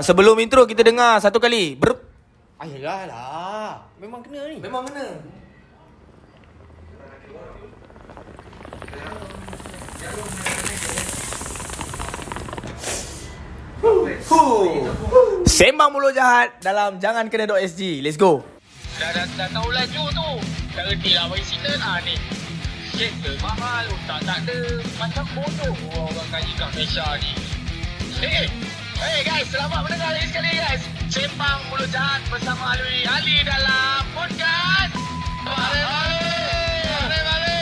Sebelum intro kita dengar satu kali. Ber Ayolah lah. Memang kena ni. Memang kena. Sembang mulut jahat dalam Jangan Kena .sg. Let's go. Dah, dah, dah tahu laju tu Tak reti lah bagi signal ah ni Kereta mahal Otak tak ada Macam bodoh Orang kaya kat Malaysia ni Eh Hey guys Selamat mendengar lagi sekali guys Sembang Mulut Jahat Bersama Ali Ali dalam Podcast Mari mari Mari mari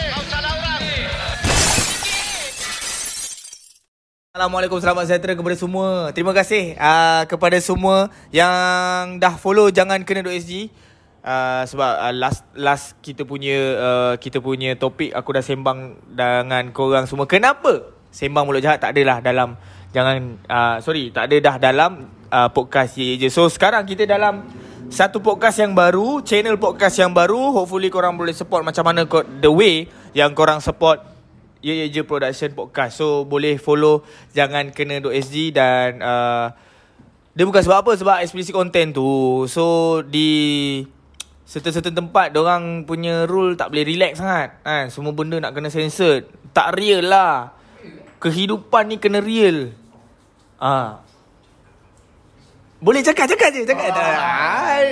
Assalamualaikum, selamat sejahtera kepada semua. Terima kasih uh, kepada semua yang dah follow Jangan Kena .sg. Uh, sebab uh, last last kita punya uh, kita punya topik aku dah sembang dengan korang semua. Kenapa sembang mulut jahat tak adalah dalam jangan uh, sorry tak ada dah dalam uh, podcast ye je. So sekarang kita dalam satu podcast yang baru, channel podcast yang baru. Hopefully korang boleh support macam mana ko- the way yang korang support Ye Ye Je Production Podcast So boleh follow Jangan kena .sg Dan uh, Dia bukan sebab apa Sebab explicit content tu So di Certain-certain tempat orang punya rule tak boleh relax sangat kan? Semua benda nak kena censored Tak real lah Kehidupan ni kena real Ah, Boleh cakap, cakap je Cakap ah.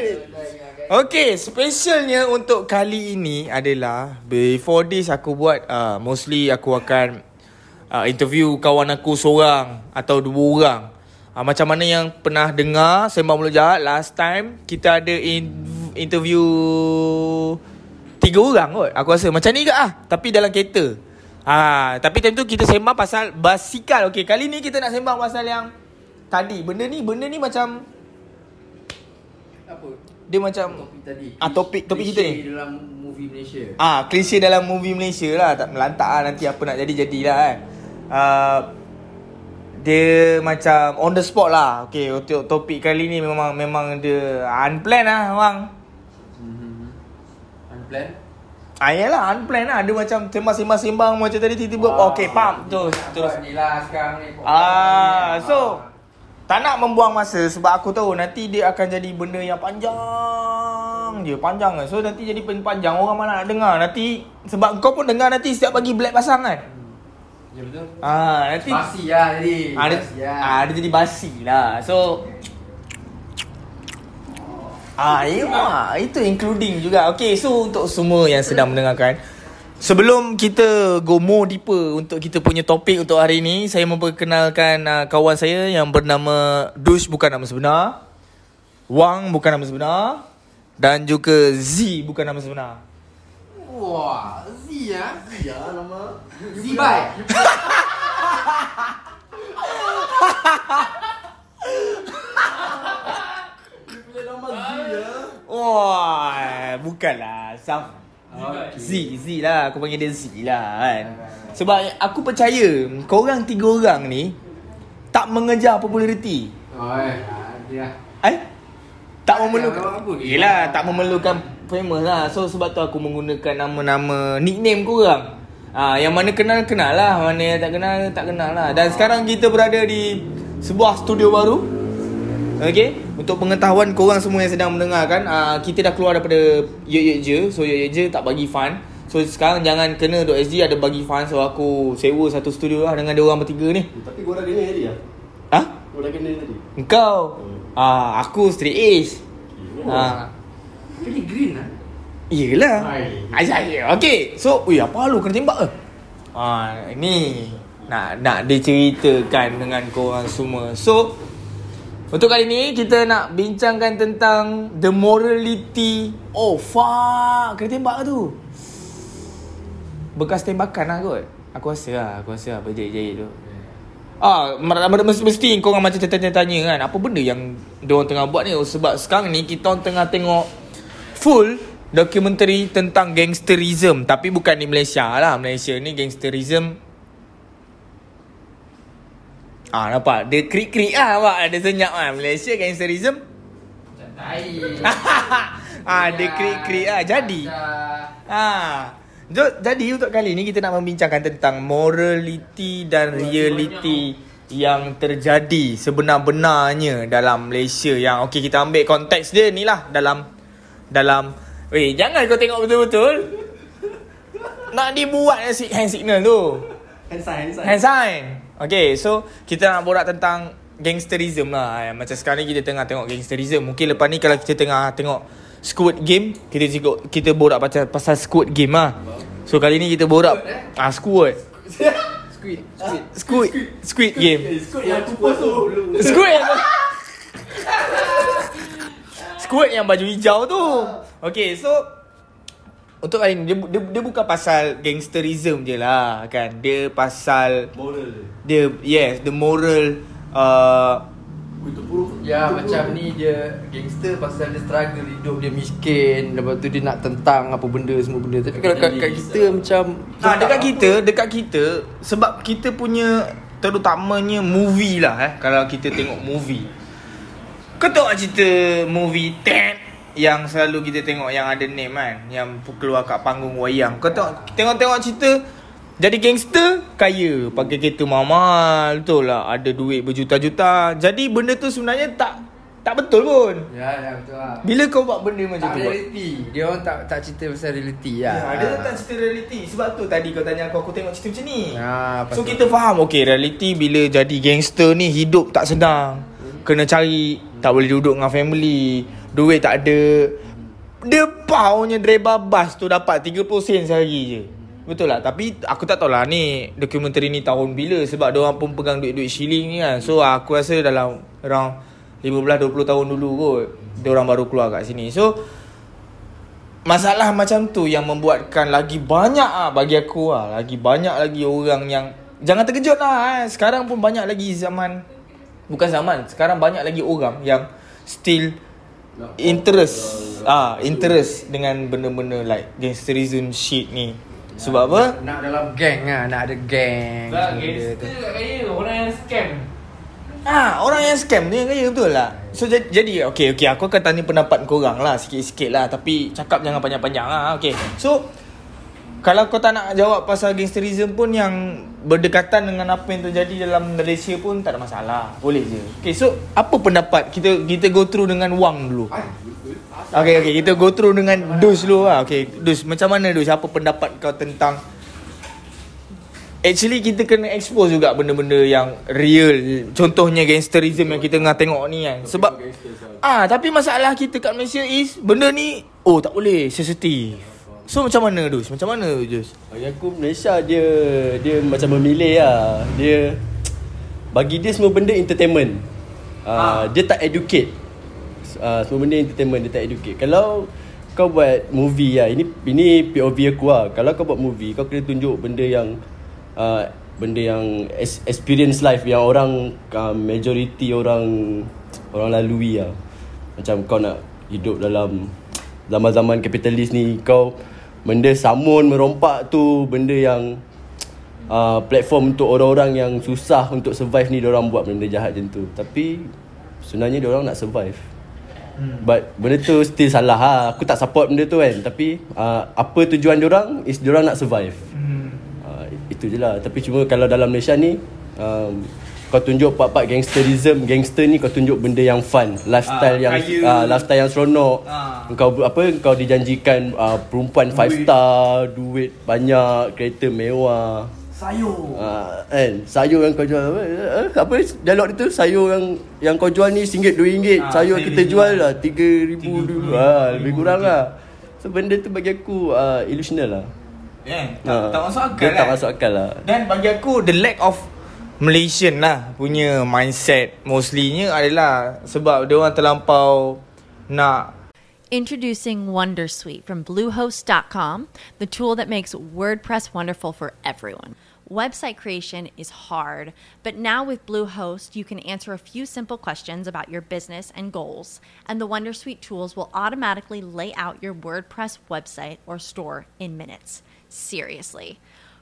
Okay, specialnya untuk kali ini adalah before this aku buat uh, mostly aku akan uh, interview kawan aku seorang atau dua orang. Uh, macam mana yang pernah dengar Sembang Mulut Jahat last time kita ada in- interview tiga orang kot. Aku rasa macam ni ke ah, tapi dalam kereta. Ah, tapi time tu kita sembang pasal basikal. Okay, kali ni kita nak sembang pasal yang tadi. Benda ni, benda ni macam Apa? dia macam Topik tadi. Ah, topik- topik kita ni. Dalam movie Malaysia. Ah, klise dalam movie Malaysia lah Tak melantak lah nanti apa nak jadi-jadilah kan uh, Dia macam on the spot lah Okay, untuk topik kali ni memang memang dia unplanned lah bang Mm-hmm. Unplanned? Ah, yalah, unplanned lah Dia macam sembang-sembang-sembang macam tadi tiba-tiba Ah, Okay, pam, terus, terus Ni lah sekarang ni. Ah, so tak nak membuang masa sebab aku tahu nanti dia akan jadi benda yang panjang je, panjang kan. So nanti jadi pen- panjang orang mana nak dengar. Nanti sebab kau pun dengar nanti setiap pagi black pasang kan. Ya betul. Ah, nanti Basi lah jadi. ah, dia, Basi lah. ah, dia jadi basi lah. So Ah, iya, itu including juga. Okay, so untuk semua yang sedang mendengarkan, sebelum kita go more deeper untuk kita punya topik untuk hari ini, saya memperkenalkan uh, kawan saya yang bernama Dush bukan nama sebenar, Wang bukan nama sebenar, dan juga Z bukan nama sebenar. Wah, Z ya. Z ya nama. Z bye. Wah, bukanlah. Sam Okay. Z, Z lah. Aku panggil dia Z lah kan. Sebab aku percaya korang tiga orang ni tak mengejar populariti. Oh, eh. Dia. Eh? Tak memerlukan. Yelah tak memerlukan famous lah So sebab tu aku menggunakan nama-nama Nickname korang ha, Yang mana kenal kenal lah Mana yang tak kenal tak kenal lah Dan sekarang kita berada di Sebuah studio baru Okay Untuk pengetahuan korang semua yang sedang mendengarkan uh, Kita dah keluar daripada Ye Ye Je. So Ye Ye Je tak bagi fun So sekarang jangan kena .sg ada bagi fun So aku sewa satu studio lah dengan dia orang bertiga ni. Tapi kau dah kena tadi lah Ha? Kau dah kena tadi? Engkau? Ah, Aku straight A's. Ah. Ini green lah. Yelah. Ajak je Okay So Ui apa lu kena tembak ke? Ah, Ni Nak nak diceritakan dengan korang semua. So Untuk kali ni Kita nak bincangkan tentang The morality Oh fuck. Kena tembak ke tu. Bekas tembakan lah kot. Aku rasa lah Aku rasa lah Berjaya-jaya tu. Ah, mesti, mesti kau orang macam tanya-tanya kan Apa benda yang Diorang tengah buat ni? Sebab sekarang ni Kita orang tengah tengok Full Dokumentari tentang gangsterism. Tapi bukan di Malaysia lah. Malaysia ni gangsterism Ah nampak? Dia krik-krik lah nampak? Dia senyap lah. Malaysia gangsterism tai. Ah dia krik-krik lah. Jadi. Ah. Jo, jadi untuk kali ni kita nak membincangkan tentang morality dan reality yang terjadi sebenar-benarnya dalam Malaysia yang okey kita ambil konteks dia ni lah dalam dalam weh jangan kau tengok betul-betul. Nak dibuat hand signal tu. Hand sign, hand sign. hand sign okey so kita nak borak tentang gangsterism lah. Eh. macam sekarang ni kita tengah tengok gangsterism. Mungkin lepas ni kalau kita tengah tengok Squid Game kita tengok kita borak pasal pasal Squid Game lah. So kali ni kita borak ah Squid. Squid. Squid. Squid. Squid Game. Eh, Skut yang kupas tu. Squid. Yang Squid yang baju hijau tu. Okay so Untuk kali ni dia, dia, dia bukan pasal gangsterism je lah kan? Dia pasal Moral Dia. yes the moral uh, Itu buruk. Ya macam ni dia gangster pasal dia struggle hidup dia miskin Lepas tu dia nak tentang apa benda semua benda. Tapi kalau kat, kat kita macam Ah dekat kita, dekat kita sebab kita punya terutamanya movie lah eh. Kalau kita tengok movie. Kau tahu cerita movie Ted yang selalu kita tengok yang ada name kan yang keluar kat panggung wayang. Kau tahu tengok-tengok cerita jadi gangster kaya. Pakai kereta mahal betul lah. Ada duit berjuta-juta. Jadi benda tu sebenarnya tak tak betul pun. Ya ya betul lah. Bila kau buat benda macam Tak tu? buat- reality. Dia orang tak tak cerita pasal reality lah Ya, dia tak cerita reality. Sebab tu tadi kau tanya aku Aku tengok cerita macam ni. Ya, So kita faham Okay reality bila jadi gangster ni Hidup tak senang. Kena cari Tak boleh duduk dengan family Duit tak ada. Dia paunya driver bus tu Dapat 30 sen sehari je. Betul lah Tapi aku tak tahu lah ni Dokumentari ni tahun bila Sebab dia orang pun pegang duit-duit shilling ni kan. So aku rasa dalam Around 15-20 tahun dulu kot Dia orang baru keluar kat sini. So Masalah macam tu yang membuatkan lagi banyak ah bagi aku ah lagi banyak lagi orang yang jangan terkejut lah eh. sekarang pun banyak lagi zaman bukan zaman sekarang banyak lagi orang yang still interest ah interest dengan benda-benda like gangsterism shit ni sebab apa Nak dalam gang lah Nak ada gang benda tu. kat kaya orang yang scam. Ah, orang yang scam tu yang kaya betul lah. So jadi, jadi okay, okay, aku akan tanya pendapat korang lah sikit-sikit lah. Tapi cakap jangan panjang-panjang lah. Okay. So, kalau kau tak nak jawab pasal gangsterism pun yang berdekatan dengan apa yang terjadi dalam Malaysia pun tak ada masalah. Boleh je. Okay, so apa pendapat kita kita go through dengan Wang dulu. Okay, okay, kita go through dengan Dus dulu lah. Okay, Dus, macam mana Dus? Apa pendapat kau tentang Actually kita kena expose juga benda-benda yang real Contohnya gangsterism yang kita tengah tengok ni kan Sebab Ah, Tapi masalah kita kat Malaysia is Benda ni Oh tak boleh Sensitif So macam mana Dus? Macam mana Dus? Bagi aku Malaysia dia dia macam memilih lah. Dia bagi dia semua benda entertainment. Uh, dia tak educate. Uh, semua benda entertainment dia tak educate. Kalau kau buat movie lah Ini ini POV aku lah Kalau kau buat movie Kau kena tunjuk benda yang uh, Benda yang Experience life Yang orang uh, Majority orang Orang lalui lah Macam kau nak Hidup dalam Zaman-zaman kapitalis ni Kau Benda samun merompak tu Benda yang uh, Platform untuk orang-orang yang Susah untuk survive ni Diorang buat benda jahat macam tu Tapi Sebenarnya diorang nak survive Hmm. But benda tu still salah ha. Aku tak support benda tu kan Tapi uh, Apa tujuan diorang Is diorang nak survive Hmm. uh, Itu je lah Tapi cuma kalau dalam Malaysia ni um, Kau tunjuk part-part gangsterism. Gangster ni kau tunjuk benda yang fun. Lifestyle Ah, yang kaya. uh, Lifestyle yang seronok. Ah. Kau apa Kau dijanjikan uh, Perempuan 5 star Duit banyak Kereta mewah. Sayur. Ah, kan? Sayur yang kau jual. Apa, eh, apa dialog itu sayur yang yang kau jual ni RM1 RM2 Ah, sayur kita RM1 jual lah RM3000 RM3,000, ah lebih kurang lah. So benda tu bagi aku uh, illusional lah. Yeah, tak, Ah, tak masuk akal dia kan? tak masuk akal lah. Dan bagi aku The lack of Malaysian lah Punya mindset Mostlynya adalah Sebab dia orang terlampau Nak Introducing Wondersuite from Bluehost.com, the tool that makes WordPress wonderful for everyone. Website creation is hard, but now with Bluehost, you can answer a few simple questions about your business and goals, and the Wondersuite tools will automatically lay out your WordPress website or store in minutes. Seriously.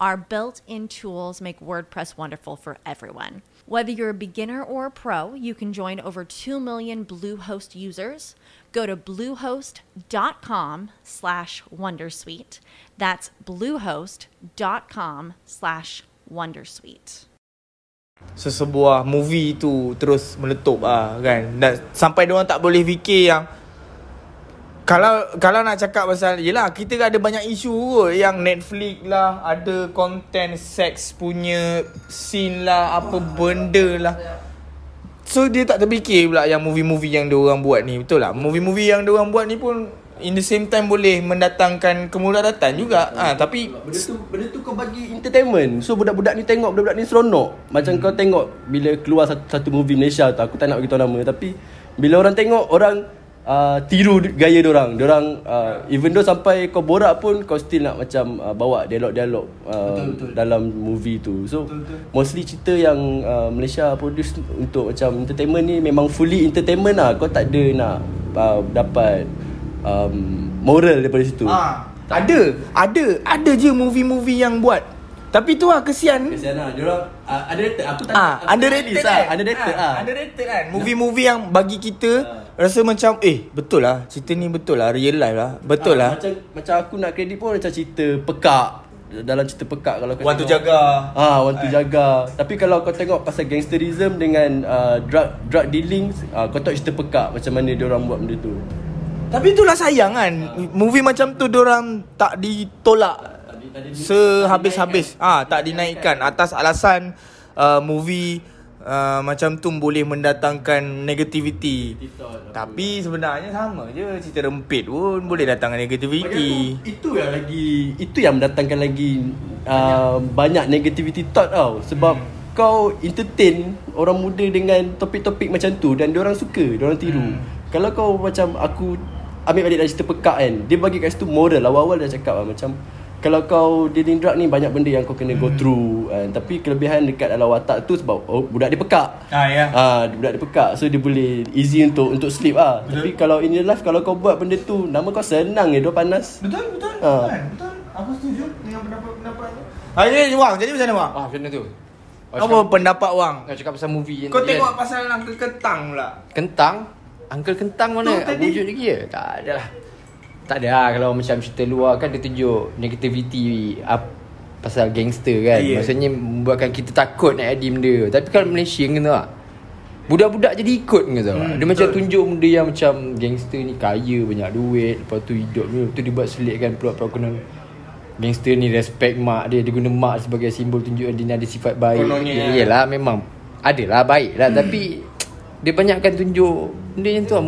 Our built in tools make WordPress wonderful for everyone. Whether you're a beginner or a pro, you can join over 2 million Bluehost users. Go to bluehost.com slash wondersuite. That's bluehost.com slash wondersuite. Sesebuah movie tu terus meletup ah kan. Dan sampai dia tak boleh fikir yang kalau kalau nak cakap pasal Yelah kita ada banyak isu kot. Yang Netflix lah Ada konten seks punya Scene lah Apa benda lah. So dia tak terfikir pula Yang movie-movie yang dia orang buat ni. Betul lah Movie-movie yang dia orang buat ni pun In the same time boleh mendatangkan kemudaratan juga. Ah ha, Tapi Benda tu benda tu kau bagi entertainment. So budak-budak ni tengok budak-budak ni seronok. Macam kau tengok bila keluar satu, satu movie Malaysia tu aku tak nak beritahu nama tapi bila orang tengok orang uh, tiru gaya orang. Orang uh, even though sampai kau borak pun kau still nak macam uh, bawa dialog-dialog uh, dalam movie tu. So mostly cerita yang uh, Malaysia produce untuk macam entertainment ni memang fully entertainment lah. Kau tak ada nak uh, dapat um, moral daripada situ. ah, Ada Ada Ada je movie-movie yang buat Tapi tu lah kesian Kesian lah Diorang uh, Underrated Aku tak Ah, aku tak underrated kan? lah. Underrated ah. ah. Underrated kan. Movie-movie yang bagi kita rasa macam eh betul lah cerita ni betul lah real life lah. Betul Ah, lah. Macam macam aku nak kredit pun macam cerita pekak dalam cerita pekak kalau kau tengok. jaga. Ah, want to jaga. Tapi kalau kau tengok pasal gangsterism dengan uh, drug drug dealing, uh, kau tahu cerita pekak macam mana dia orang buat benda tu. Tapi itulah sayang kan. Movie macam tu orang tak ditolak sehabis-habis. Ah, tak dinaikkan atas alasan uh, movie uh, macam tu boleh mendatangkan negativity. Tapi sebenarnya sama je cerita rempit pun boleh datangkan negativity. Itu yang lagi itu yang mendatangkan lagi uh, banyak negativity thought tau sebab hmm. kau entertain orang muda dengan topik-topik macam tu dan dia orang suka, dia orang tiru. Hmm. Kalau kau macam aku ambil balik dari cerita pekak kan, dia bagi kat situ moral awal-awal dah cakap lah macam kalau kau dealing drug ni banyak benda yang kau kena go through kan. Tapi kelebihan dekat dalam watak tu sebab oh, budak dia pekak. Ah ya. Ah, budak dia pekak so dia boleh easy untuk untuk sleep ah. Tapi kalau in real life kalau kau buat benda tu, nama kau senang je dia panas. Betul betul Ah. kan betul. Aku setuju dengan pendapat-pendapat tu. Ha jadi Wang, jadi macam mana Wang? Ah, macam mana tu? Oh, Apa cakap, pendapat Wang? kau cakap pasal movie Kau tengok kan? pasal Uncle Kentang pula. Kentang Uncle Kentang mana? Tu tadi. Wujud lagi ya? Tak ada lah Tak ada lah Kalau macam cerita luar kan Dia tunjuk negativity up, Pasal gangster kan. Ya. Maksudnya membuatkan kita takut nak adi benda. Tapi kalau Malaysia kena tak Budak-budak jadi ikut kena tau. Hmm, Dia macam betul. tunjuk benda yang macam Gangster ni kaya banyak duit Lepas tu hidup ni Lepas tu dia buat selit kan Pulak-pulak kena Gangster ni respect mak dia Dia guna mak sebagai simbol tunjuk Dia ni ada sifat baik. Kononnya. Ya, Yelah memang. Adalah baik lah. Tapi Dia banyakkan tunjuk. Benda yang tu lah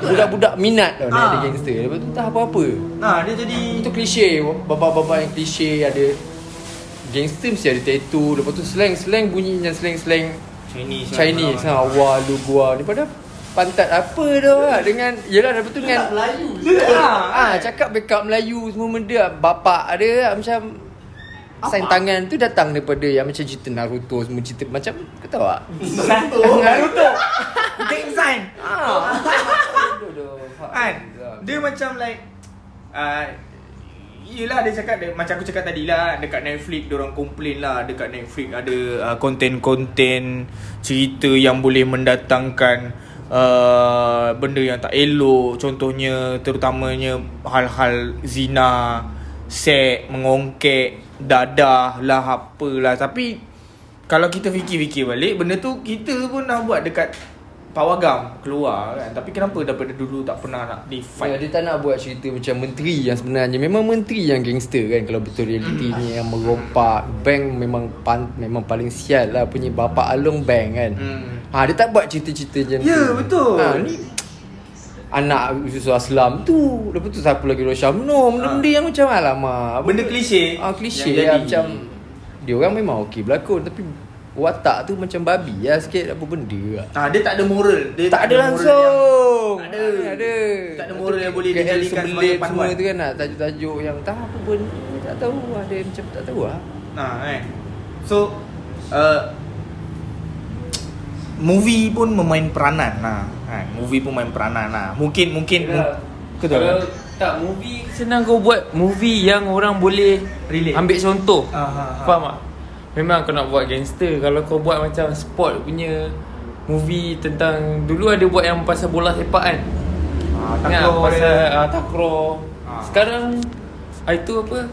budak-budak minat tau Ah. ada gangster. Lepas tu tak apa-apa. Nah, dia jadi Itu klise. Bapa-bapa yang klise Ada Gangster mesti ada tattoo. Lepas tu slang-slang bunyi Yang slang-slang Chinese. Chinese ha, Wah lu gua Ni pada Pantat apa tu lah. Dengan Yelah lepas tu dengan Melayu. Ah, cakap backup Melayu semua benda. Bapak ada lah, macam sign tangan tu datang daripada yang macam cerita Naruto semua cerita macam kau tahu tak? Naruto. Naruto. Gang sign. Ah. Kan? Dia macam like uh, Yelah dia cakap dia, Macam aku cakap tadi lah Dekat Netflix Diorang komplain lah Dekat Netflix ada uh, Konten-konten Cerita yang boleh mendatangkan uh, Benda yang tak elok Contohnya Terutamanya Hal-hal zina Seks Mengongkek Dadah lah Apalah. Tapi Kalau kita fikir-fikir balik Benda tu Kita pun dah buat dekat Pawagam Keluar kan. Tapi kenapa daripada dulu Tak pernah nak di Ya, fight dia tak nak buat cerita macam menteri yang sebenarnya. Memang menteri yang gangster kan Kalau betul reality ni yang merompak Bank memang pan, memang paling sial lah Punya bapak Along bank kan. Hmm. ha, Dia tak buat cerita-cerita macam Ya, tu. betul. ha, Ni Anak Yusuf Aslam tu Lepas tu siapa lagi Rosyam No Benda-benda yang macam alamak Benda klise Ah klise yang lah jadi. macam dia orang memang okey berlakon tapi Watak tu macam babi lah sikit Apa benda lah Ah, dia tak ada moral. Dia Tak ada moral langsung yang- Tak ada. Tak ada Tak ada moral yang boleh dijadikan sebagai semua panduan. tu kan nak Tajuk-tajuk yang Tak apa pun Tak tahu Ada macam tak tahu lah Nah, kan. So uh, movie pun memain peranan lah. Kan, movie pun main peranan lah. Mungkin mungkin Ya. Betul. Kalau tak movie senang kau buat movie yang orang boleh Relate. ambil contoh. Ah, ah, ah. Faham tak? Memang kau nak buat gangster Kalau kau buat macam sport punya Movie tentang Dulu ada buat yang pasal bola sepak kan Ah, takraw pasal uh, takraw Ah. Sekarang ah, Itu apa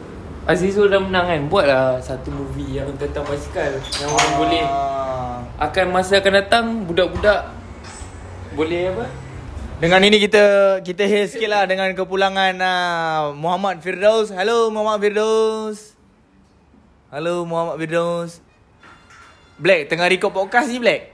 Azizul dah menang kan Buatlah satu movie yang tentang basikal Yang orang boleh Ah. Akan masa akan datang Budak-budak Boleh apa Dengan ini kita kita hail sikit lah dengan kepulangan uh, Muhammad Firdaus. Hello Muhammad Firdaus. Hello Muhammad Firdaus. Black tengah record podcast ni Black.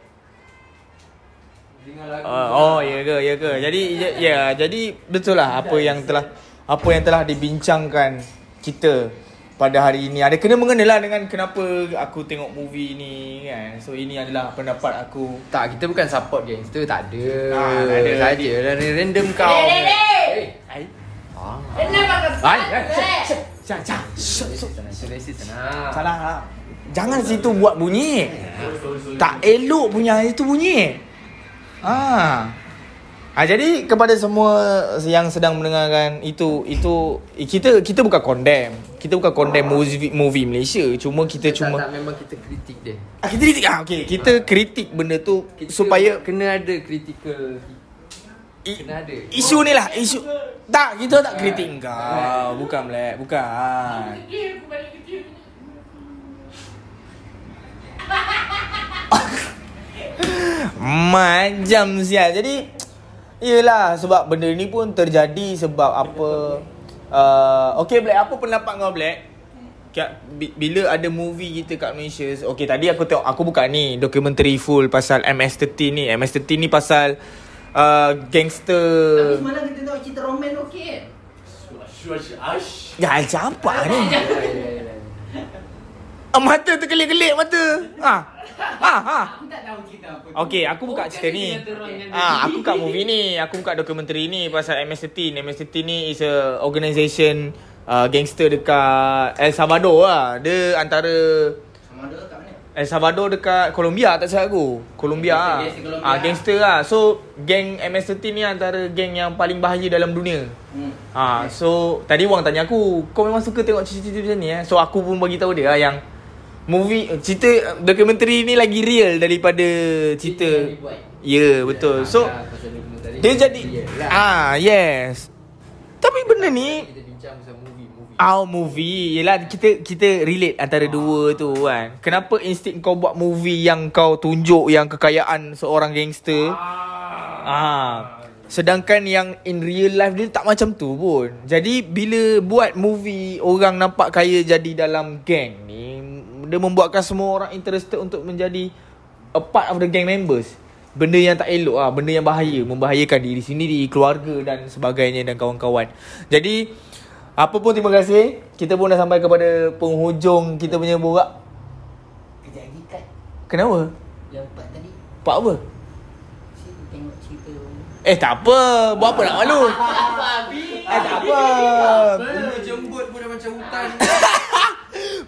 Uh, oh ya ke ya ke. Jadi ya, ya jadi betul lah apa yang telah apa yang telah dibincangkan kita pada hari ini ada kena mengena lah dengan kenapa aku tengok movie ni kan. So ini adalah pendapat aku. Tak kita bukan support gangster Tak ada Ah, tak ada. Saja Dan random kau dek, dek. Eh, ai. Ah. Kau Ai. Tenang, tenang, tenang. Salah lah. Jangan situ buat bunyi. Tak elok punya itu bunyi. Ah. Ah jadi kepada semua yang sedang mendengarkan itu itu kita kita bukan condemn. Kita bukan condemn movie, movie Malaysia. Cuma kita tak, cuma tak, memang kita kritik dia. Ah, kita kritik. Ah okey. Kita kritik benda tu kita supaya kena ada critical i- kena ada. Isu ni lah isu. Tak kita tak kritik kau bukan Black. Bukan. Macam sial. Jadi Yelah Sebab benda ni pun terjadi Sebab apa uh, Okay Black Apa pendapat kau Black? Bila ada movie kita kat Malaysia Okay tadi aku tengok Aku buka ni Dokumentari full Pasal MS-13 ni. MS-13 ni pasal uh, Gangster. Semalam kita tengok cerita roman okey. Ya apa ni? Ah, Mata terkelip-kelip mata Ha Ha ha Aku tak tahu cerita apa. Okay, aku buka cerita ni. Ah, aku buka movie ni. Aku buka dokumentari ni pasal MS-13. MS-13 ni is a organisation uh, gangster dekat El Salvador lah. Dia antara? El Salvador dekat Colombia tak salah aku. Colombia lah. Gangster Colombia. Ah, gangster lah. So, geng MS-13 ni antara geng yang paling bahaya dalam dunia. Hmm. Ah, so tadi Wang tanya aku, kau memang suka tengok cerita-cerita macam ni eh? So aku pun bagi tahu dia lah yang movie cerita dokumentari ni lagi real daripada cerita. Ya, yeah, betul. So dia jadi ah yes. Tapi benda ni bincang pasal movie movie. Our movie. Yelah kita kita relate antara dua tu kan. Kenapa instead kau buat movie yang kau tunjuk Yang kekayaan seorang gangster? Ah. Sedangkan yang in real life dia tak macam tu pun. Jadi bila buat movie Orang nampak kaya jadi dalam gang ni Dia membuatkan semua orang interested untuk menjadi A part of the gang members. Benda yang tak elok ah, Benda yang bahaya. Membahayakan diri sendiri Keluarga dan sebagainya Dan kawan-kawan. Jadi Apa pun terima kasih. Kita pun dah sampai kepada Penghujung kita punya borak. Kejap lagi kat Kenapa? yang empat tadi. Pak apa? Saya tengok cerita. Eh tak apa. Buat apa nak malu? Eh tak apa. Bulu jembut pun dah macam hutan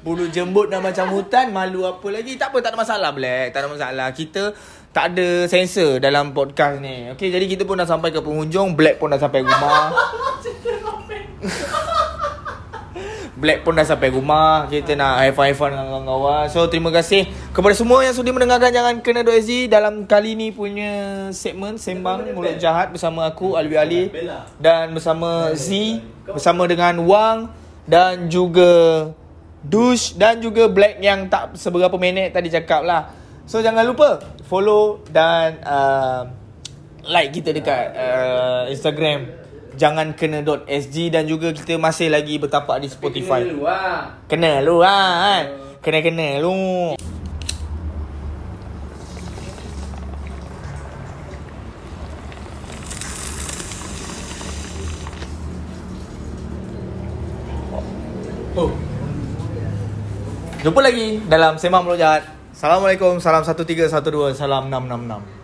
Bulu jembut dah macam hutan Malu apa lagi? Tak apa tak ada masalah Black. Tak ada masalah. Kita tak ada sensor dalam podcast ni. Okay jadi kita pun dah sampai ke penghujung. Black pun dah sampai rumah. Black pun dah sampai rumah. Kita nak have fun dengan kawan-kawan. So terima kasih Kepada semua yang sudi mendengarkan. Jangan kena .sg Dalam kali ni punya segmen Sembang Mulut Jahat Bersama aku Alwi Ali. Dan bersama Z Bersama dengan Wang. Dan juga Dush Dan juga Black yang tak seberapa minit tadi cakap lah. So jangan lupa Follow dan uh, Like kita dekat uh, Instagram. Jangan kena .sg Dan juga kita masih lagi bertapak di Spotify. Kena dulu lah. Kena lu lah kan? Kena-kena lu Jumpa lagi dalam Sembang Mulut Jahat Assalamualaikum. Salam 1312, salam 666.